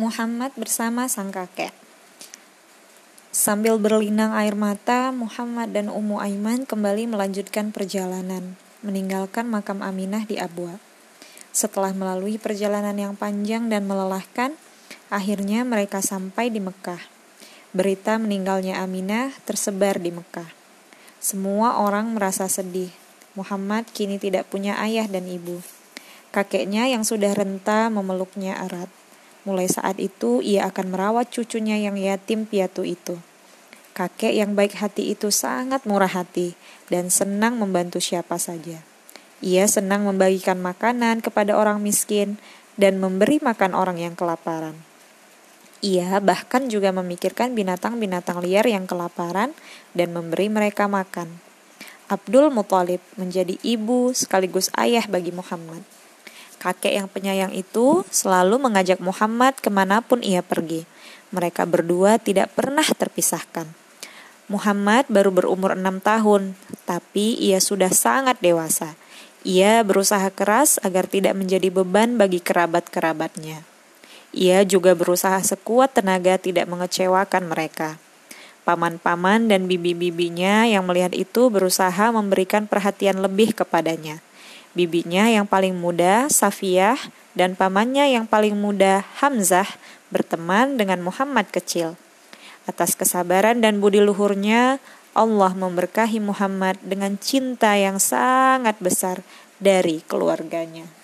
Muhammad bersama sang kakek. Sambil berlinang air mata, Muhammad dan Ummu Aiman kembali melanjutkan perjalanan, meninggalkan makam Aminah di Abwa. Setelah melalui perjalanan yang panjang dan melelahkan, akhirnya mereka sampai di Mekah. Berita meninggalnya Aminah tersebar di Mekah. Semua orang merasa sedih. Muhammad kini tidak punya ayah dan ibu. Kakeknya yang sudah renta memeluknya erat. Mulai saat itu ia akan merawat cucunya yang yatim piatu itu. Kakek yang baik hati itu sangat murah hati dan senang membantu siapa saja. Ia senang membagikan makanan kepada orang miskin dan memberi makan orang yang kelaparan. Ia bahkan juga memikirkan binatang-binatang liar yang kelaparan dan memberi mereka makan. Abdul Muthalib menjadi ibu sekaligus ayah bagi Muhammad. Kakek yang penyayang itu selalu mengajak Muhammad ke mana pun ia pergi. Mereka berdua tidak pernah terpisahkan. Muhammad baru berumur enam tahun, tapi ia sudah sangat dewasa. Ia berusaha keras agar tidak menjadi beban bagi kerabat-kerabatnya. Ia juga berusaha sekuat tenaga tidak mengecewakan mereka. Paman-paman dan bibi-bibinya yang melihat itu berusaha memberikan perhatian lebih kepadanya. Bibinya yang paling muda, Safiyah, dan pamannya yang paling muda, Hamzah, berteman dengan Muhammad kecil. Atas kesabaran dan budi luhurnya, Allah memberkahi Muhammad dengan cinta yang sangat besar dari keluarganya.